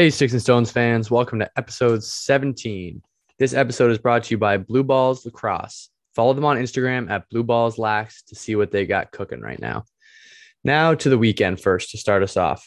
Hey, Sticks and Stones fans, welcome to episode 17. This episode is brought to you by Blue Balls Lacrosse. Follow them on Instagram at Blue Balls Lax to see what they got cooking right now. Now to the weekend first to start us off.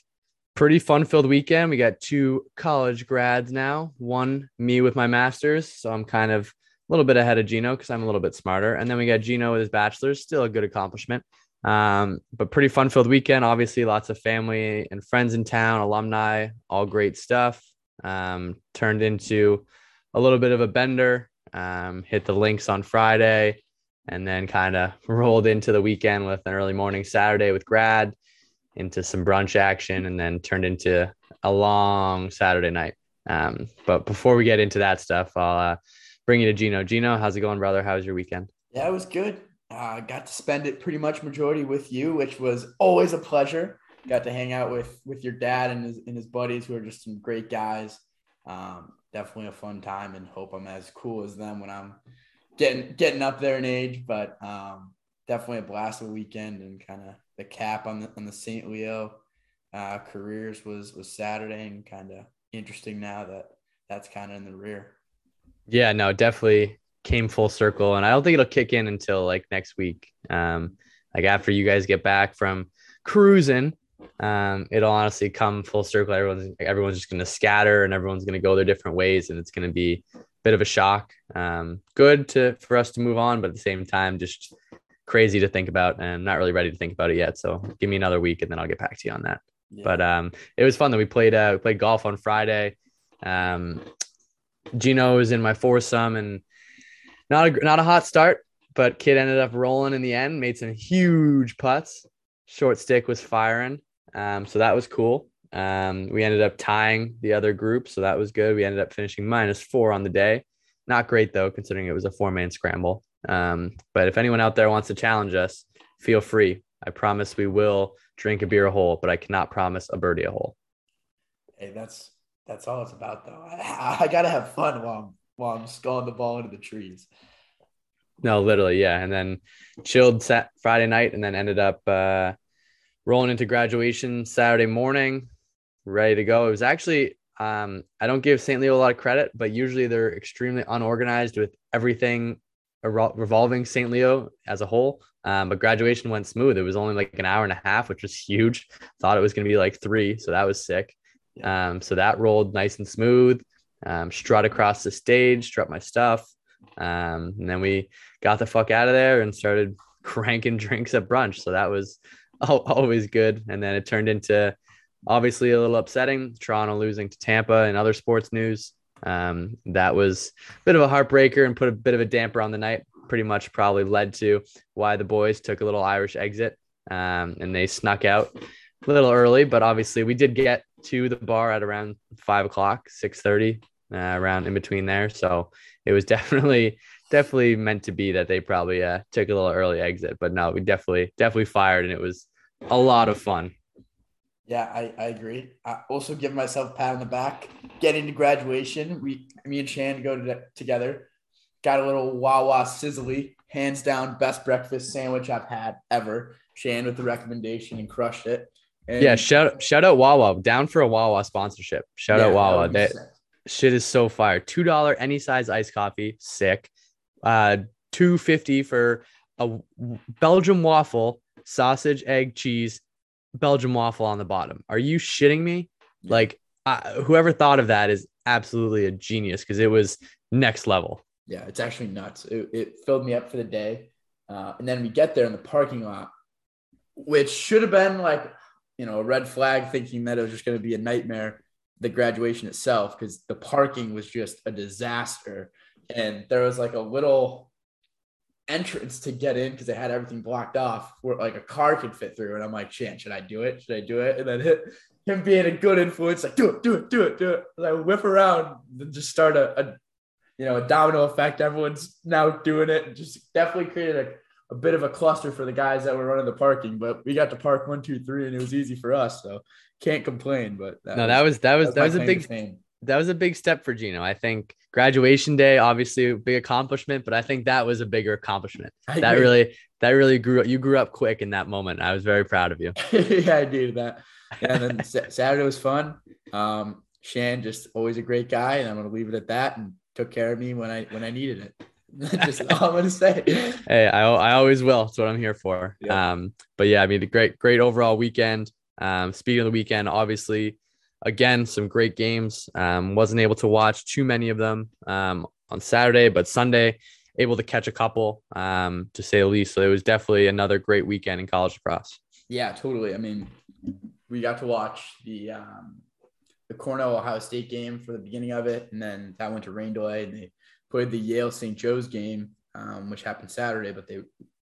Pretty fun filled weekend. We got two college grads now. One, me with my master's. So I'm kind of a little bit ahead of Gino because I'm a little bit smarter. And then we got Gino with his bachelor's, still a good accomplishment. Um, but pretty fun filled weekend. Obviously, lots of family and friends in town, alumni, all great stuff. Um, turned into a little bit of a bender. Um, hit the links on Friday, and then kind of rolled into the weekend with an early morning Saturday with grad, into some brunch action, and then turned into a long Saturday night. Um, but before we get into that stuff, I'll uh, bring you to Gino. Gino, how's it going, brother? How was your weekend? Yeah, it was good. Uh, got to spend it pretty much majority with you, which was always a pleasure. Got to hang out with with your dad and his and his buddies, who are just some great guys. Um, definitely a fun time, and hope I'm as cool as them when I'm getting getting up there in age. But um, definitely a blast of a weekend, and kind of the cap on the on the St. Leo uh, careers was was Saturday, and kind of interesting now that that's kind of in the rear. Yeah, no, definitely came full circle and I don't think it'll kick in until like next week. Um, like after you guys get back from cruising, um, it'll honestly come full circle. Everyone's everyone's just gonna scatter and everyone's gonna go their different ways, and it's gonna be a bit of a shock. Um, good to for us to move on, but at the same time, just crazy to think about, and I'm not really ready to think about it yet. So give me another week, and then I'll get back to you on that. Yeah. But um, it was fun that we played uh, we played golf on Friday. Um, Gino was in my foursome, and not a not a hot start, but kid ended up rolling in the end, made some huge putts. Short stick was firing, um, so that was cool. Um, we ended up tying the other group, so that was good. We ended up finishing minus four on the day. Not great though, considering it was a four man scramble. Um, but if anyone out there wants to challenge us, feel free. I promise we will drink a beer a hole, but I cannot promise a birdie a hole. Hey, that's that's all it's about though. I, I gotta have fun while I'm while I'm sculling the ball into the trees. No, literally, yeah. And then chilled sat Friday night, and then ended up uh, rolling into graduation Saturday morning, ready to go. It was actually um, I don't give St. Leo a lot of credit, but usually they're extremely unorganized with everything revolving St. Leo as a whole. Um, but graduation went smooth. It was only like an hour and a half, which was huge. Thought it was going to be like three, so that was sick. Um, so that rolled nice and smooth um, strut across the stage, strut my stuff. Um, and then we got the fuck out of there and started cranking drinks at brunch. So that was always good. And then it turned into obviously a little upsetting. Toronto losing to Tampa and other sports news. Um, that was a bit of a heartbreaker and put a bit of a damper on the night. Pretty much probably led to why the boys took a little Irish exit um, and they snuck out a little early. But obviously, we did get to the bar at around five o'clock, six thirty, uh, around in between there. So it was definitely definitely meant to be that they probably uh, took a little early exit. But no, we definitely definitely fired, and it was a lot of fun. Yeah, I, I agree. I also give myself a pat on the back. Getting to graduation, we me and Shan go to, together. Got a little Wawa Sizzli, hands down best breakfast sandwich I've had ever. Shan with the recommendation and crushed it. And yeah, shout shout out Wawa. Down for a Wawa sponsorship. Shout yeah, out Wawa. They, Shit is so fire. Two dollar any size iced coffee, sick. Uh, two fifty for a Belgium waffle, sausage, egg, cheese, Belgium waffle on the bottom. Are you shitting me? Like, uh, whoever thought of that is absolutely a genius because it was next level. Yeah, it's actually nuts. It, it filled me up for the day, uh, and then we get there in the parking lot, which should have been like, you know, a red flag, thinking that it was just going to be a nightmare the graduation itself because the parking was just a disaster. And there was like a little entrance to get in because they had everything blocked off where like a car could fit through. And I'm like, Shan, should I do it? Should I do it? And then hit, him being a good influence, like, do it, do it, do it, do it. And I whip around and just start a, a you know, a domino effect. Everyone's now doing it and just definitely created a a bit of a cluster for the guys that were running the parking, but we got to park one, two, three, and it was easy for us. So can't complain. But that no, was, that was that was that was, that was a big that was a big step for Gino. I think graduation day, obviously a big accomplishment, but I think that was a bigger accomplishment. That really that really grew. You grew up quick in that moment. I was very proud of you. yeah, I did that. And then Saturday was fun. Um, Shan just always a great guy, and I'm gonna leave it at that. And took care of me when I when I needed it. Just all I'm gonna say. Hey, I, I always will. That's what I'm here for. Yeah. Um, but yeah, I mean, great, great overall weekend. Um, speaking of the weekend, obviously, again, some great games. Um, wasn't able to watch too many of them um, on Saturday, but Sunday, able to catch a couple, um, to say the least. So it was definitely another great weekend in college lacrosse. Yeah, totally. I mean, we got to watch the um, the Cornell Ohio State game for the beginning of it, and then that went to rain delay, and they played the Yale St. Joe's game, um, which happened Saturday, but they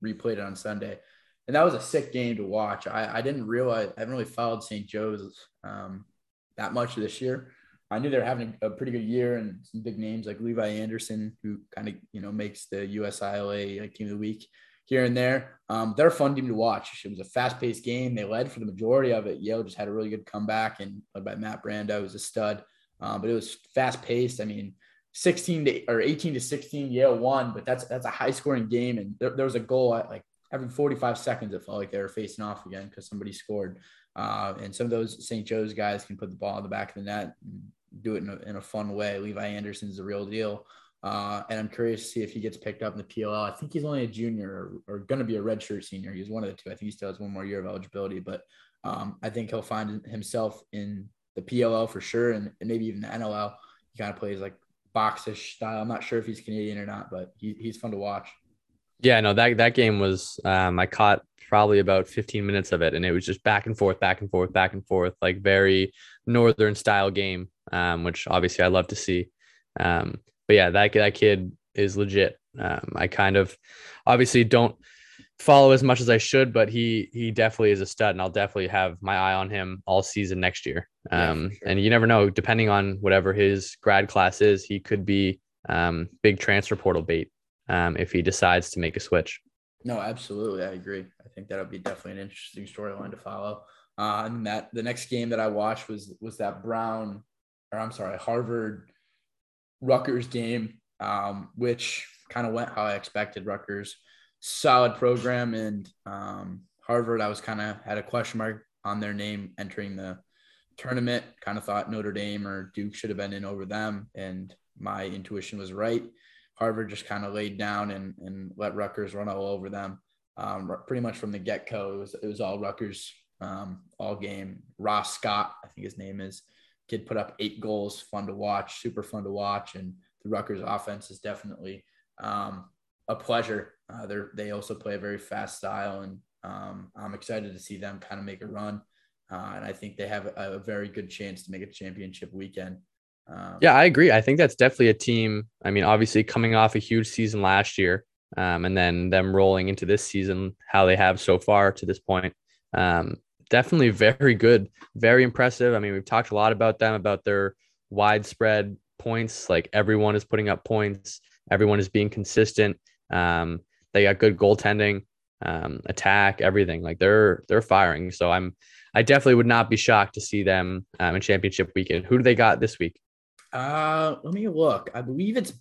replayed it on Sunday, and that was a sick game to watch. I, I didn't realize I haven't really followed St. Joe's um, that much this year. I knew they were having a pretty good year and some big names like Levi Anderson, who kind of you know makes the USILA like team of the week here and there. Um, they're a fun team to watch. It was a fast paced game. They led for the majority of it. Yale just had a really good comeback and led by Matt Brandau was a stud. Um, but it was fast paced. I mean, 16 to or 18 to 16, Yale won, but that's that's a high scoring game. And there, there was a goal at like every 45 seconds. It felt like they were facing off again because somebody scored. Uh, and some of those St. Joe's guys can put the ball in the back of the net and do it in a, in a fun way. Levi Anderson's the real deal. Uh, and I'm curious to see if he gets picked up in the PLL. I think he's only a junior or, or going to be a redshirt senior. He's one of the two. I think he still has one more year of eligibility, but um, I think he'll find himself in the PLL for sure, and, and maybe even the NLL. He kind of plays like boxish style. I'm not sure if he's Canadian or not, but he, he's fun to watch. Yeah, no, that that game was um, I caught probably about 15 minutes of it, and it was just back and forth, back and forth, back and forth, like very northern style game, um, which obviously I love to see. Um, but yeah, that that kid is legit. Um, I kind of obviously don't follow as much as I should, but he he definitely is a stud, and I'll definitely have my eye on him all season next year. Um, sure. and you never know, depending on whatever his grad class is, he could be um, big transfer portal bait um, if he decides to make a switch. No, absolutely. I agree. I think that'll be definitely an interesting storyline to follow. Uh, and that the next game that I watched was was that Brown, or I'm sorry, Harvard Rutgers game, um, which kind of went how I expected. Rutgers, solid program, and um, Harvard, I was kind of had a question mark on their name entering the tournament. Kind of thought Notre Dame or Duke should have been in over them, and my intuition was right. Harvard just kind of laid down and, and let Rutgers run all over them. Um, pretty much from the get go, it was, it was all Rutgers um, all game. Ross Scott, I think his name is, kid put up eight goals, fun to watch, super fun to watch. And the Rutgers offense is definitely um, a pleasure. Uh, they they also play a very fast style, and um, I'm excited to see them kind of make a run. Uh, and I think they have a, a very good chance to make a championship weekend. Um, Yeah, I agree. I think that's definitely a team. I mean, obviously coming off a huge season last year, um, and then them rolling into this season, how they have so far to this point. Um, definitely very good, very impressive. I mean, we've talked a lot about them, about their widespread points. Like everyone is putting up points, everyone is being consistent. Um, they got good goaltending, um, attack, everything. Like they're they're firing. So I'm I definitely would not be shocked to see them um, in championship weekend. Who do they got this week? Uh, let me look. I believe it's,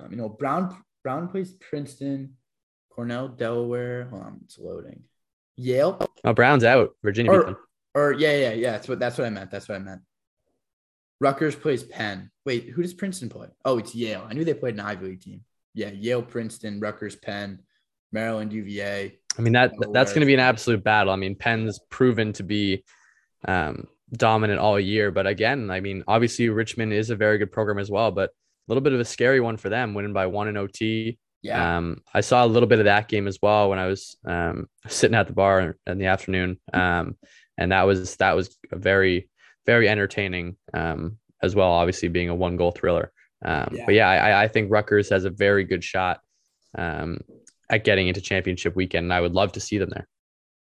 um, you know, Brown. Brown plays Princeton, Cornell, Delaware. Hold on, it's loading. Yale, Oh, Brown's out. Virginia or, or yeah, yeah, yeah. That's what that's what I meant. That's what I meant. Rutgers plays Penn. Wait, who does Princeton play? Oh, it's Yale. I knew they played an Ivy League team. Yeah, Yale, Princeton, Rutgers, Penn, Maryland, UVA. I mean that Delaware that's going to be an absolute battle. I mean, Penn's proven to be um, dominant all year, but again, I mean, obviously Richmond is a very good program as well, but a little bit of a scary one for them, winning by one in OT. Yeah, Um, I saw a little bit of that game as well when I was um, sitting at the bar in the afternoon, um, and that was that was a very very entertaining um, as well. Obviously, being a one goal thriller. Um, Yeah. But yeah, I, I think Rutgers has a very good shot um, at getting into championship weekend, and I would love to see them there.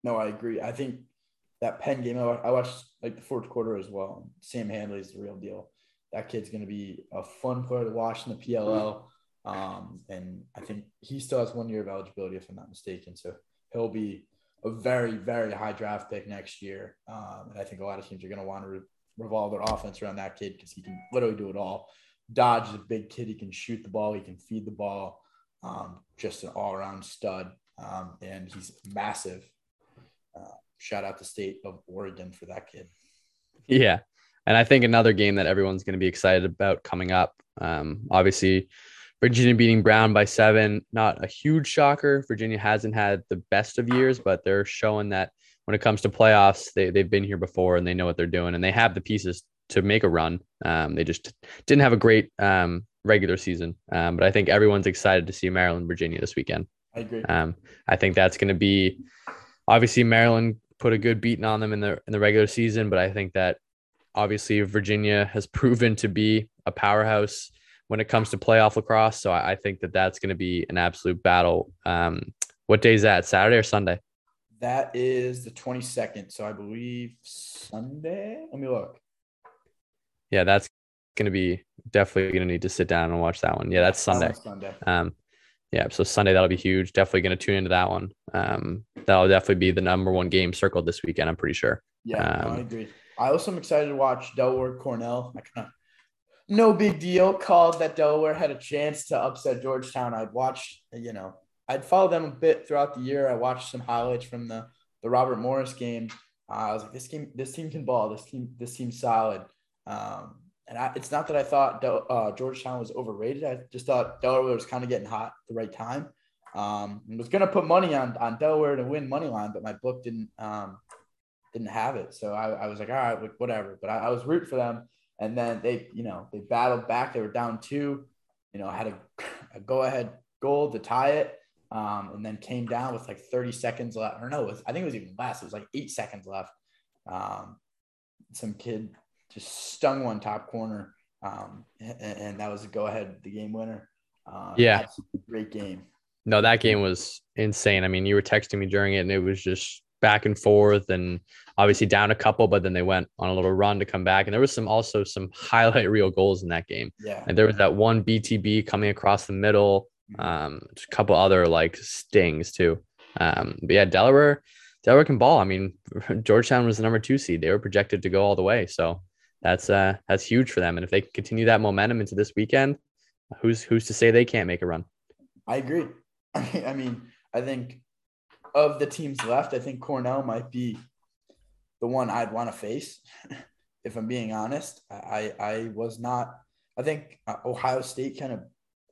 no, I agree. I think that Penn game, I wa- I watched like the fourth quarter as well. Sam Handley is the real deal. That kid's going to be a fun player to watch in the PLL. Um, and I think he still has one year of eligibility, if I'm not mistaken. So he'll be a very, very high draft pick next year. Um, and I think a lot of teams are going to want to re- revolve their offense around that kid because he can literally do it all. Dodge is a big kid. He can shoot the ball. He can feed the ball. Um, just an all around stud. Um, and he's massive. Uh, shout out the state of Oregon for that kid. Yeah. And I think another game that everyone's going to be excited about coming up. Um, obviously, Virginia beating Brown by seven, not a huge shocker. Virginia hasn't had the best of years, but they're showing that when it comes to playoffs, they, they've been here before and they know what they're doing and they have the pieces to make a run. Um, they just didn't have a great um, regular season. Um, but I think everyone's excited to see Maryland, Virginia this weekend. I agree. Um, I think that's going to be obviously Maryland put a good beating on them in the in the regular season, but I think that obviously Virginia has proven to be a powerhouse when it comes to playoff lacrosse. So I, I think that that's going to be an absolute battle. Um, what day is that? Saturday or Sunday? That is the 22nd. So I believe Sunday. Let me look. Yeah, that's going to be definitely going to need to sit down and watch that one. Yeah, that's Sunday. Sunday. Um, yeah, so Sunday that'll be huge. Definitely going to tune into that one. Um, that'll definitely be the number one game circled this weekend. I'm pretty sure. Yeah, Um, I agree. I also am excited to watch Delaware Cornell. I kind of no big deal. Called that Delaware had a chance to upset Georgetown. I'd watched, you know, I'd followed them a bit throughout the year. I watched some highlights from the the Robert Morris game. Uh, I was like, this game, this team can ball. This team, this team's solid. Um, and I, it's not that I thought Del, uh, Georgetown was overrated. I just thought Delaware was kind of getting hot at the right time. Um, and was going to put money on on Delaware to win money line, but my book didn't um, didn't have it. So I, I was like, all right, whatever. But I, I was rooting for them. And then they, you know, they battled back. They were down two, you know, had a, a go ahead goal to tie it. Um, and then came down with like 30 seconds left. Or no, it was, I think it was even less. It was like eight seconds left. Um, some kid just stung one top corner. Um, and, and that was a go ahead, the game winner. Uh, Yeah. Great game. No, that game was insane. I mean, you were texting me during it, and it was just back and forth, and obviously down a couple, but then they went on a little run to come back. And there was some also some highlight reel goals in that game. Yeah. And there was that one BTB coming across the middle, um, just a couple other like stings too. Um, but yeah, Delaware, Delaware can ball. I mean, Georgetown was the number two seed. They were projected to go all the way, so that's uh that's huge for them. And if they can continue that momentum into this weekend, who's who's to say they can't make a run? I agree. I mean, I think of the teams left, I think Cornell might be the one I'd want to face. if I'm being honest, I I was not. I think uh, Ohio State kind of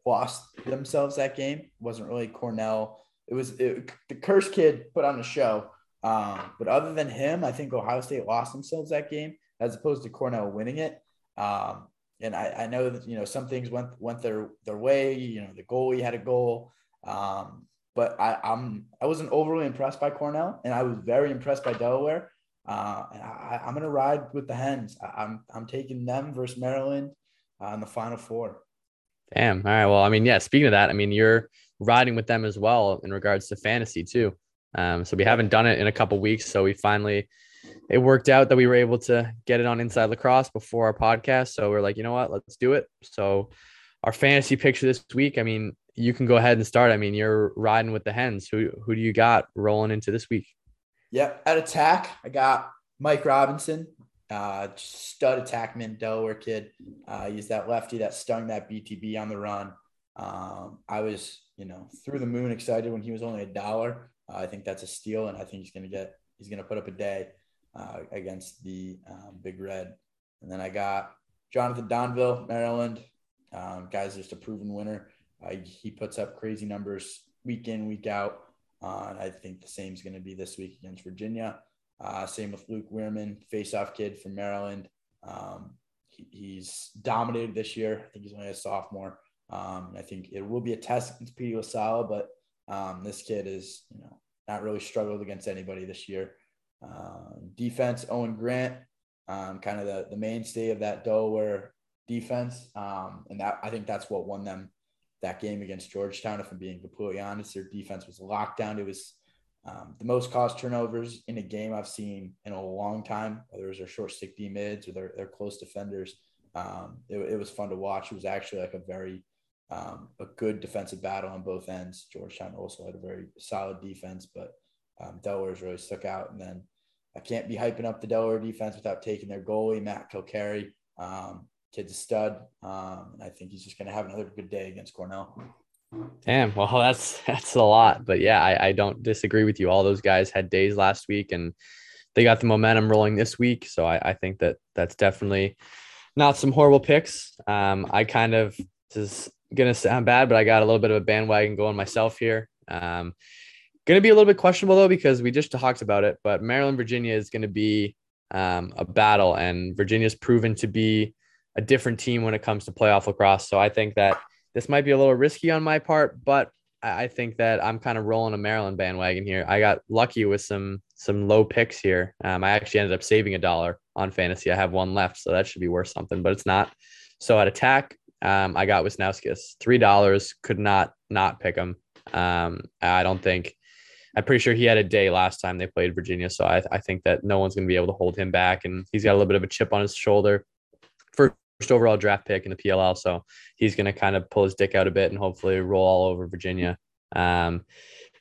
lost themselves that game. It wasn't really Cornell. It was it, the Kirst Kid put on a show. Um, but other than him, I think Ohio State lost themselves that game as opposed to Cornell winning it. Um, and I, I know that you know some things went went their their way. You know the goalie had a goal, um, but I, I'm I wasn't overly impressed by Cornell, and I was very impressed by Delaware. Uh, and I, I'm gonna ride with the Hens. I, I'm I'm taking them versus Maryland uh, in the Final Four. Damn. All right. Well, I mean, yeah. Speaking of that, I mean, you're riding with them as well in regards to fantasy too. Um, so we haven't done it in a couple weeks, so we finally it worked out that we were able to get it on Inside Lacrosse before our podcast. So we're like, you know what, let's do it. So our fantasy picture this week, I mean, you can go ahead and start. I mean, you're riding with the hens. Who who do you got rolling into this week? Yep. At attack, I got Mike Robinson, uh, stud attackman, Delaware kid. Uh, he's that lefty that stung that BTB on the run. Um, I was, you know, through the moon excited when he was only a dollar. Uh, I think that's a steal, and I think he's going to get, he's going to put up a day uh, against the um, Big Red. And then I got Jonathan Donville, Maryland. Um, guy's just a proven winner. Uh, he puts up crazy numbers week in, week out. Uh, and I think the same is going to be this week against Virginia. Uh, same with Luke Wierman, face-off kid from Maryland. Um, he, he's dominated this year. I think he's only a sophomore. Um, I think it will be a test against Petey LaSalla, but um, this kid is, you know, not really struggled against anybody this year. Um, defense, Owen Grant, um, kind of the, the mainstay of that Delaware defense. Um, and that I think that's what won them that game against Georgetown. If I'm being completely honest, their defense was locked down. It was um, the most cost turnovers in a game I've seen in a long time, whether it was their short stick D mids or their, their close defenders. Um, it, it, was fun to watch. It was actually like a very um, a good defensive battle on both ends. Georgetown also had a very solid defense, but um, Delaware's really stuck out. And then I can't be hyping up the Delaware defense without taking their goalie, Matt Kilcarry. Um, kid's a stud. Um, and I think he's just going to have another good day against Cornell. Damn. Well, that's that's a lot, but yeah, I, I don't disagree with you. All those guys had days last week, and they got the momentum rolling this week. So I, I think that that's definitely not some horrible picks. Um, I kind of this is gonna sound bad, but I got a little bit of a bandwagon going myself here. Um, gonna be a little bit questionable though because we just talked about it. But Maryland Virginia is gonna be um, a battle, and Virginia's proven to be a different team when it comes to playoff lacrosse. So I think that this might be a little risky on my part, but I think that I'm kind of rolling a Maryland bandwagon here. I got lucky with some some low picks here. Um, I actually ended up saving a dollar on fantasy. I have one left, so that should be worth something, but it's not. So at attack, um, I got Wisnauskas, three dollars. Could not not pick him. Um, I don't think. I'm pretty sure he had a day last time they played Virginia, so I, I think that no one's going to be able to hold him back, and he's got a little bit of a chip on his shoulder. First overall draft pick in the PLL, so he's going to kind of pull his dick out a bit and hopefully roll all over Virginia. Um,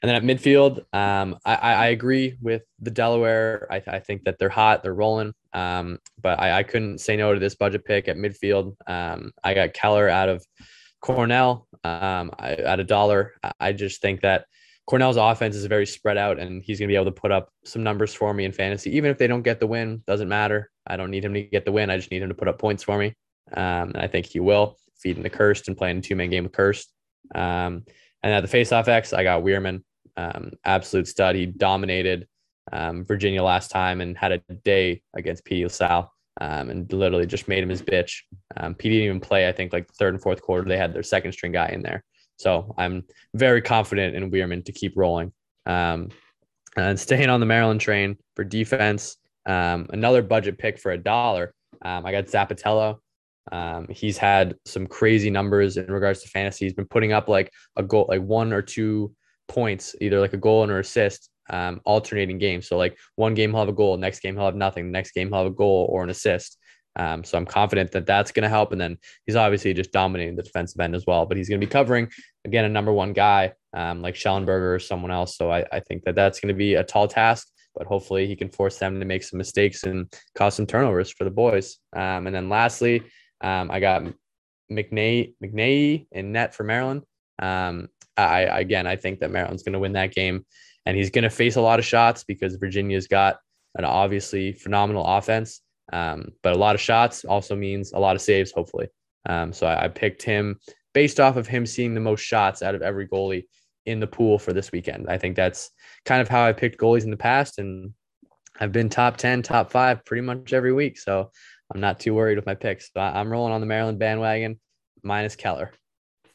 and then at midfield, um, I, I, agree with the Delaware. I, I, think that they're hot, they're rolling. Um, but I, I, couldn't say no to this budget pick at midfield. Um, I got Keller out of Cornell um, at a dollar. I just think that Cornell's offense is very spread out, and he's going to be able to put up some numbers for me in fantasy. Even if they don't get the win, doesn't matter. I don't need him to get the win. I just need him to put up points for me, um, and I think he will. Feeding the Kirst and playing a two man game with Kirst. Um, and at the faceoff X, I got Wierman, um, absolute stud. He dominated um, Virginia last time and had a day against Petey LaSalla um, and literally just made him his bitch. Um, Petey didn't even play, I think, like the third and fourth quarter. They had their second string guy in there. So I'm very confident in Wierman to keep rolling. Um, and staying on the Maryland train for defense, um, another budget pick for a dollar. Um, I got Zappitello. Um, he's had some crazy numbers in regards to fantasy. He's been putting up like a goal, like one or two points, either like a goal and or assist, um, alternating games. So like one game he'll have a goal, next game he'll have nothing, next game he'll have a goal or an assist. Um, so I'm confident that that's going to help. And then he's obviously just dominating the defensive end as well. But he's going to be covering again a number one guy um, like Shellenberger or someone else. So I, I think that that's going to be a tall task. But hopefully he can force them to make some mistakes and cause some turnovers for the boys. Um, and then lastly, um, I got McNay McNay in net for Maryland. Um, I again I think that Maryland's going to win that game, and he's going to face a lot of shots because Virginia's got an obviously phenomenal offense. Um, but a lot of shots also means a lot of saves, hopefully. Um, so I, I, picked him based off of him seeing the most shots out of every goalie in the pool for this weekend. I think that's kind of how I picked goalies in the past, and I've been top 10, top five pretty much every week. So I'm not too worried with my picks. So I'm rolling on the Maryland bandwagon minus Keller.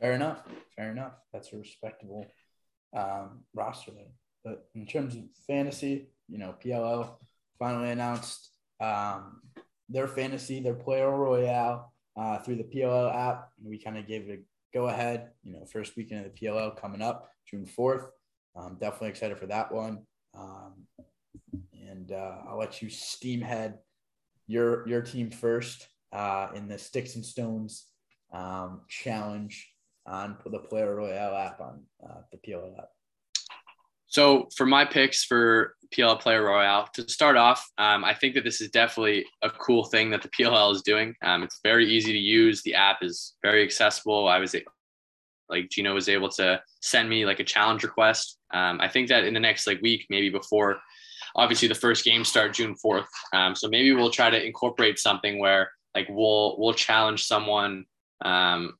Fair enough. Fair enough. That's a respectable um, roster there. But in terms of fantasy, you know, PLL finally announced um, their fantasy, their player royale uh, through the PLL app. We kind of gave it a go ahead. You know, first weekend of the PLL coming up, June 4th. I'm definitely excited for that one. Um, and uh, I'll let you steamhead your your team first uh, in the Sticks and Stones um, challenge on the Player Royale app on uh, the PLL app. So for my picks for PLL Player Royale, to start off, um, I think that this is definitely a cool thing that the PLL is doing. Um, it's very easy to use. The app is very accessible. I was like Gino was able to send me like a challenge request. Um, I think that in the next like week, maybe before obviously the first game start June 4th. Um, so maybe we'll try to incorporate something where like we'll we'll challenge someone um,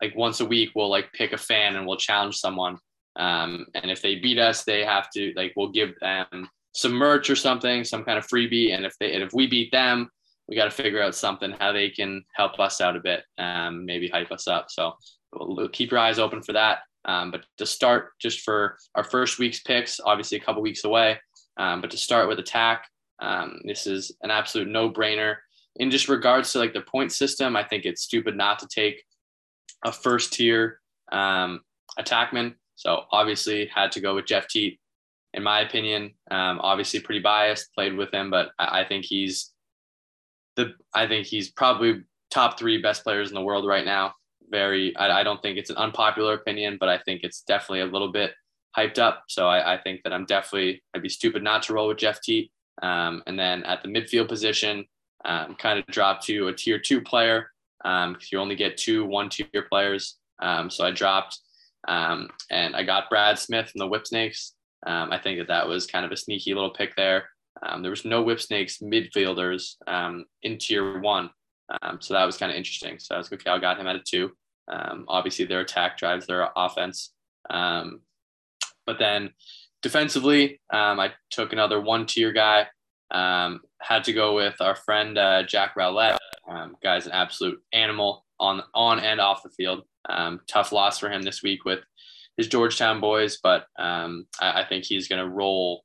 like once a week we'll like pick a fan and we'll challenge someone. Um, and if they beat us, they have to like we'll give them some merch or something, some kind of freebie. And if they and if we beat them, we got to figure out something how they can help us out a bit, um, maybe hype us up. So we'll keep your eyes open for that. Um, but to start, just for our first week's picks, obviously a couple weeks away, um, but to start with attack, um, this is an absolute no brainer. In just regards to like the point system, I think it's stupid not to take a first tier um, attackman. So obviously had to go with Jeff Teat. In my opinion, um, obviously pretty biased, played with him, but I, I think he's the I think he's probably top three best players in the world right now. Very, I, I don't think it's an unpopular opinion, but I think it's definitely a little bit hyped up. So I, I, think that I'm definitely, I'd be stupid not to roll with Jeff Teat. Um, and then at the midfield position, um, kind of drop to a tier two player because um, you only get two one tier players. Um, so I dropped um, and I got Brad Smith from the Whip Snakes. Um, I think that that was kind of a sneaky little pick there. Um, there was no whip snakes midfielders um, in tier one. Um, so that was kind of interesting. So I was okay. I got him at a two. Um, obviously, their attack drives their offense. But then defensively, I took another one tier guy. had to go with our friend uh, Jack Rowlett. guy's an absolute animal on on and off the field. Tough loss for him this week with his Georgetown boys, but I, I think he's going to roll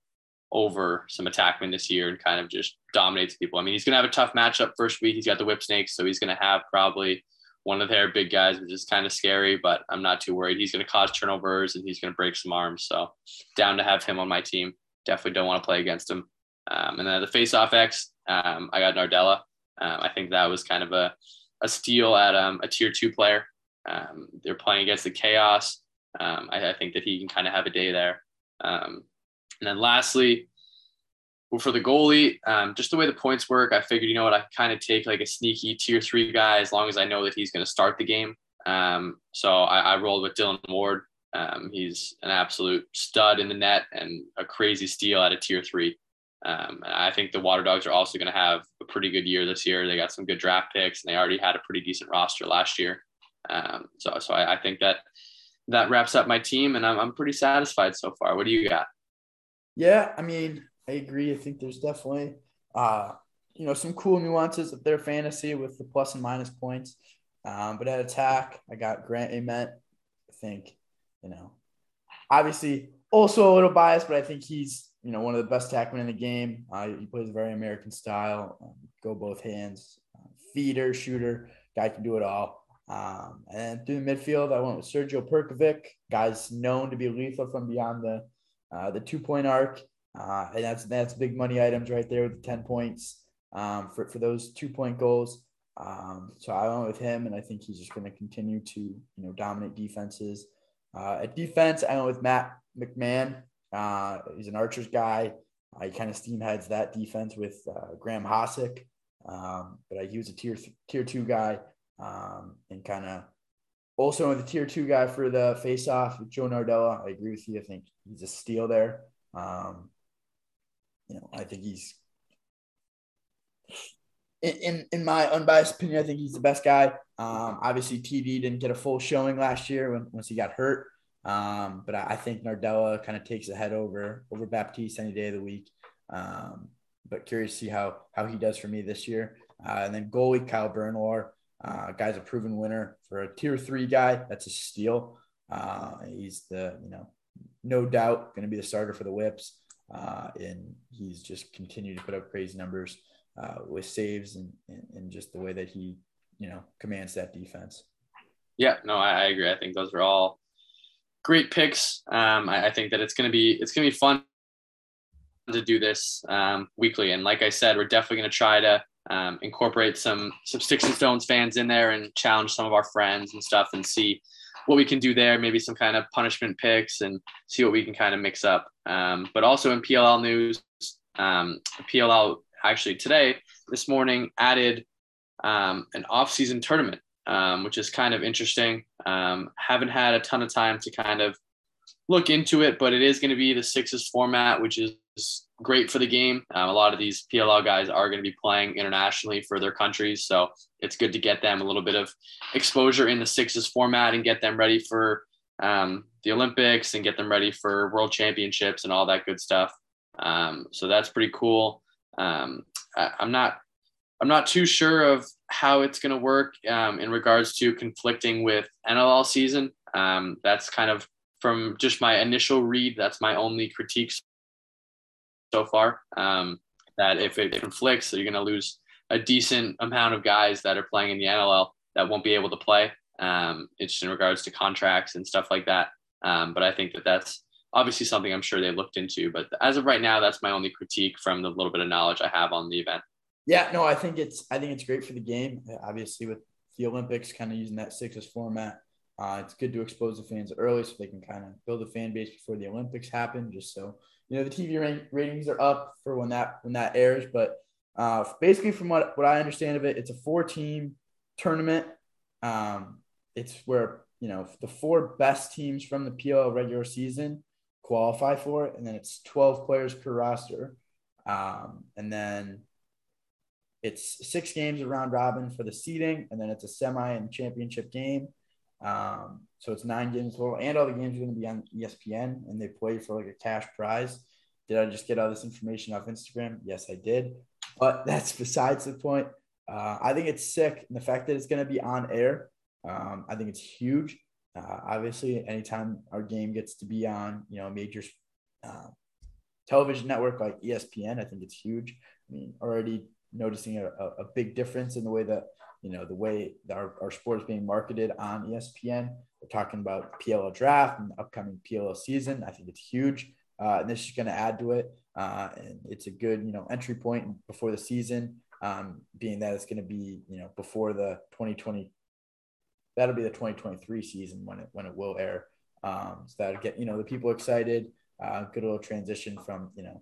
over some attackmen this year and kind of just dominates people. I mean, he's going to have a tough matchup first week. He's got the whip snakes, so he's going to have probably one of their big guys, which is kind of scary, but I'm not too worried. He's going to cause turnovers and he's going to break some arms. So down to have him on my team. Definitely don't want to play against him. Um, and then the face-off X, um, I got Nardella. Um, I think that was kind of a, a steal at um, a tier two player. Um, they're playing against the Chaos. Um, I, I, think that he can kind of have a day there. Um, and then lastly, for the goalie, um, just the way the points work, I figured, you know what, I kind of take like a sneaky tier three guy as long as I know that he's going to start the game. Um, so I, I, rolled with Dillon Ward. Um, he's an absolute stud in the net and a crazy steal at a tier three. Um, I think the Water Dogs are also going to have a pretty good year this year. They got some good draft picks and they already had a pretty decent roster last year. Um, so so I, I, think that that wraps up my team and I'm, I'm pretty satisfied so far. What do you got? Yeah, I mean, I agree. I think there's definitely, uh, you know, some cool nuances of their fantasy with the plus and minus points. Um, but at attack, I got Grant Ament. I think, you know, obviously also a little biased, but I think he's, you know, one of the best tackmen in the game. Uh, he plays very American style, um, go both hands, uh, feeder, shooter, guy can do it all. Um, and through the midfield, I went with Sergio Perkovic, guys known to be lethal from beyond the uh, the two point arc. Uh, and that's that's big money items right there with the 10 points um, for, for those two point goals. Um, so I went with him, and I think he's just going to continue to you know dominate defenses. Uh, at defense, I went with Matt McMahon. Uh, he's an Archers guy. He kind of steam heads that defense with uh, Graeme Hossack, um, but he was a tier tier two guy, um, and kind of also a tier two guy for the face off Joe Nardella. I agree with you. I think he's a steal there. Um, you know, I think he's in, in, in my unbiased opinion, I think he's the best guy. Um, obviously, TD didn't get a full showing last year when, once he got hurt. Um, but I, I, think Nardella kind of takes the head over over Baptiste any day of the week. Um, but curious to see how how he does for me this year. Uh, and then goalie Kyle Bernlohr, uh, guy's a proven winner for a tier three guy. That's a steal. Uh, he's the you know no doubt going to be the starter for the Whips uh, and he's just continued to put up crazy numbers uh, with saves and, and, and just the way that he, you know, commands that defense. Yeah, no, I, I agree. I think those are all great picks. Um, I, I, think that it's going to be it's going to be fun to do this um, weekly, and like I said, we're definitely going to try to um, incorporate some some sticks and stones fans in there and challenge some of our friends and stuff, and see what we can do there, maybe some kind of punishment picks and see what we can kind of mix up. Um, but also in PLL news, um, PLL actually today, this morning, added um, an off-season tournament, um, which is kind of interesting. Um, haven't had a ton of time to kind of look into it, but it is going to be the sixes format, which is great for the game. Um, a lot of these PLL guys are going to be playing internationally for their countries, so it's good to get them a little bit of exposure in the sixes format and get them ready for um, the Olympics and get them ready for World Championships and all that good stuff. Um, so that's pretty cool. Um, I, am not I'm not too sure of how it's going to work um, in regards to conflicting with NLL season. Um, that's kind of from just my initial read. That's my only critique so far. Um, that if it conflicts, you're going to lose a decent amount of guys that are playing in the NLL that won't be able to play. Um, it's in regards to contracts and stuff like that. Um, but I think that that's obviously something I'm sure they looked into. But as of right now, that's my only critique from the little bit of knowledge I have on the event. Yeah, no, I think it's I think it's great for the game. Obviously, with the Olympics, kind of using that sixes format, uh, it's good to expose the fans early so they can kind of build a fan base before the Olympics happen. Just so you know, the TV ratings are up for when that when that airs. But uh, basically, from what what I understand of it, it's a four team tournament. Um, it's where you know the four best teams from the PL regular season qualify for it, and then it's twelve players per roster. Um, and then it's six games around robin for the seeding, and then it's a semi and championship game. Um, so it's nine games total, and all the games are going to be on ESPN, and they play for like a cash prize. Did I just get all this information off Instagram? Yes, I did. But that's besides the point. Uh, I think it's sick, and the fact that it's going to be on air, um, I think it's huge. Uh, obviously, anytime our game gets to be on, you know, major uh, television network like ESPN, I think it's huge. I mean, already noticing a, a, big difference in the way that you know the way our, our sport is being marketed on espn we're talking about pll draft and the upcoming pll season. I think it's huge. Uh, and this is going to add to it. Uh, and it's a good you know entry point before the season um, being that it's going to be you know before the 2020 that'll be the 2023 season when it when it will air. Um, so that'll get you know the people excited. Uh, good little transition from you know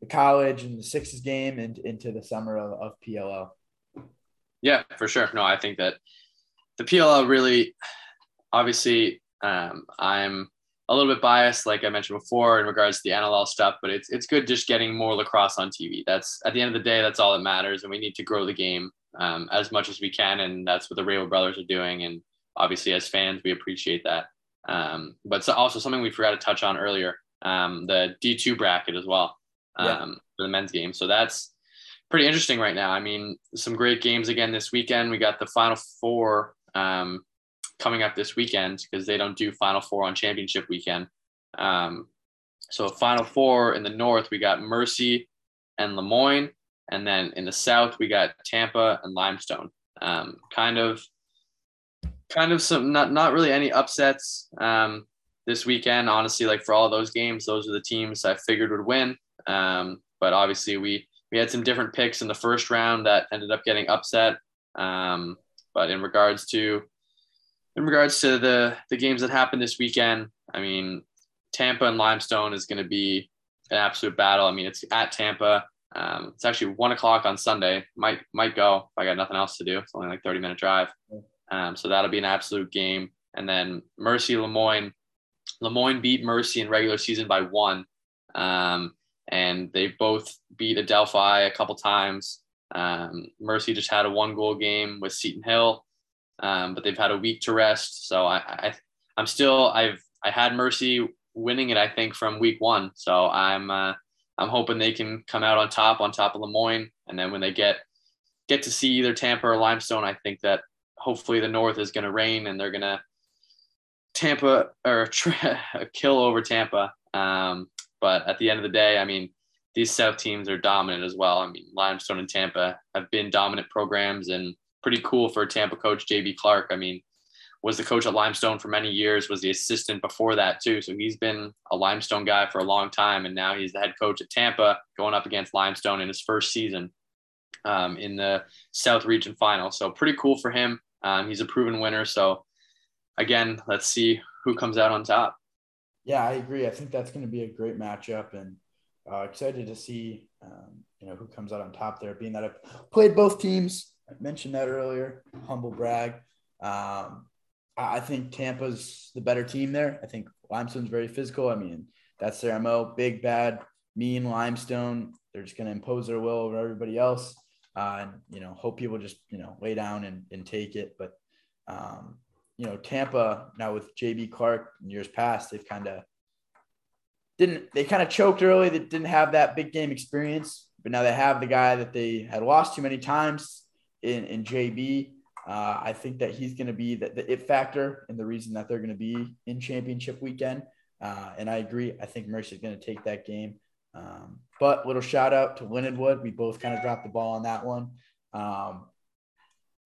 the college and the sixes game and into the summer of, of PLL. Yeah, for sure. No, I think that the PLL really, obviously, um, I'm a little bit biased, like I mentioned before, in regards to the NLL stuff. But it's it's good just getting more lacrosse on TV. That's at the end of the day, that's all that matters, and we need to grow the game um, as much as we can, and that's what the Rabil brothers are doing. And obviously, as fans, we appreciate that. Um, but so also something we forgot to touch on earlier, um, the D2 bracket as well um, yeah. for the men's game. So that's pretty interesting right now. I mean, some great games again this weekend. We got the Final Four um, coming up this weekend because they don't do Final Four on championship weekend. Um, so Final Four in the North, we got Mercy and Le Moyne, and then in the South, we got Tampa and Limestone. Um, kind of, kind of some not not really any upsets um, this weekend. Honestly, like for all those games, those are the teams I figured would win. Um, but obviously, we we had some different picks in the first round that ended up getting upset. Um, but in regards to in regards to the the games that happened this weekend, I mean, Tampa and Limestone is going to be an absolute battle. I mean, it's at Tampa. Um, it's actually one o'clock on Sunday. Might might go if I got nothing else to do. It's only like thirty minute drive. Um, so that'll be an absolute game. And then Mercy Le Moyne. Le Moyne beat Mercy in regular season by one. Um, and they both beat Adelphi a couple times. Um, Mercy just had a one goal game with Seton Hill, um, but they've had a week to rest. So I, I, I'm still I've I had Mercy winning it I think from week one. So I'm uh, I'm hoping they can come out on top on top of Le Moyne, and then when they get get to see either Tampa or Limestone, I think that hopefully the North is going to rain and they're going to Tampa or kill over Tampa. Um, but at the end of the day, I mean, these South teams are dominant as well. I mean, Limestone and Tampa have been dominant programs and pretty cool for Tampa coach JB Clark. I mean, was the coach at Limestone for many years, was the assistant before that too. So he's been a Limestone guy for a long time. And now he's the head coach at Tampa going up against Limestone in his first season um, in the South Region final. So pretty cool for him. Um, he's a proven winner. So again, let's see who comes out on top. Yeah, I agree. I think that's going to be a great matchup, and uh, excited to see um, you know who comes out on top there. Being that I've played both teams, I mentioned that earlier. Humble brag. Um, I think Tampa's the better team there. I think Limestone's very physical. I mean, that's their mo. Big, bad, mean Limestone. They're just going to impose their will over everybody else, uh, and you know, hope people just you know lay down and, and take it. But um, you know, Tampa now with JB Clark in years past, they've kind of didn't they kind of choked early. They didn't have that big game experience, but now they have the guy that they had lost too many times in, in JB. Uh, I think that he's going to be the, the, it factor and the reason that they're going to be in championship weekend. Uh, and I agree. I think Mercy's going to take that game. Um, but little shout out to Lindenwood. We both kind of dropped the ball on that one. Um,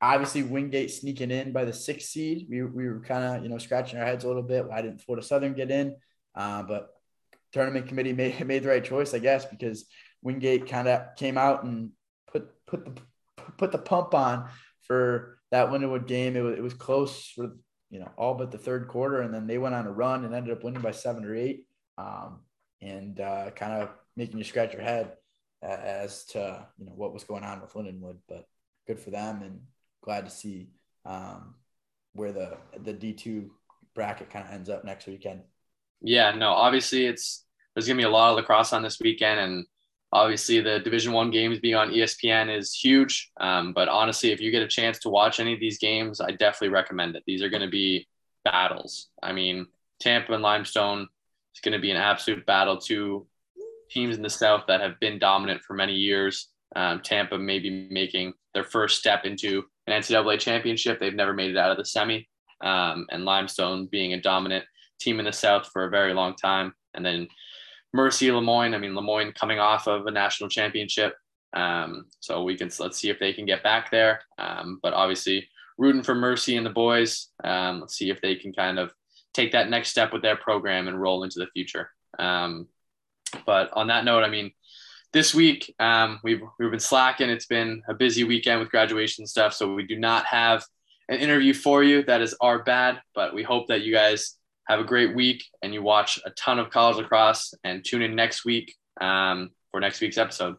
obviously Wingate sneaking in by the sixth seed. We, we were kind of, you know, scratching our heads a little bit. Why didn't Florida Southern get in? Uh, but tournament committee made, made the right choice, I guess, because Wingate kind of came out and put, put the, put the pump on for that Lindenwood game. It was, it was close for, you know, all but the third quarter. And then they went on a run and ended up winning by seven or eight. Um, and uh, kind of making you scratch your head as to, you know, what was going on with Lindenwood, but good for them. And glad to see um, where the the D two bracket kind of ends up next weekend. Yeah, no, obviously it's there's gonna be a lot of lacrosse on this weekend, and obviously the Division One games being on ESPN is huge. Um, but honestly, if you get a chance to watch any of these games, I definitely recommend it. These are to be battles. I mean, Tampa and Limestone is to be an absolute battle. Two teams in the South that have been dominant for many years. Um, Tampa maybe making their first step into an NCAA championship. They've never made it out of the semi. Um, and Limestone being a dominant team in the South for a very long time. And then Mercy Le Moyne. I mean, Le Moyne coming off of a national championship. Um, so we can let's see if they can get back there. Um, but obviously, rooting for Mercy and the boys. Um, let's see if they can kind of take that next step with their program and roll into the future. Um, but on that note, I mean, this week um, we've we've been slacking. It's been a busy weekend with graduation stuff, so we do not have an interview for you. That is our bad, but we hope that you guys have a great week and you watch a ton of college lacrosse and tune in next week um, for next week's episode.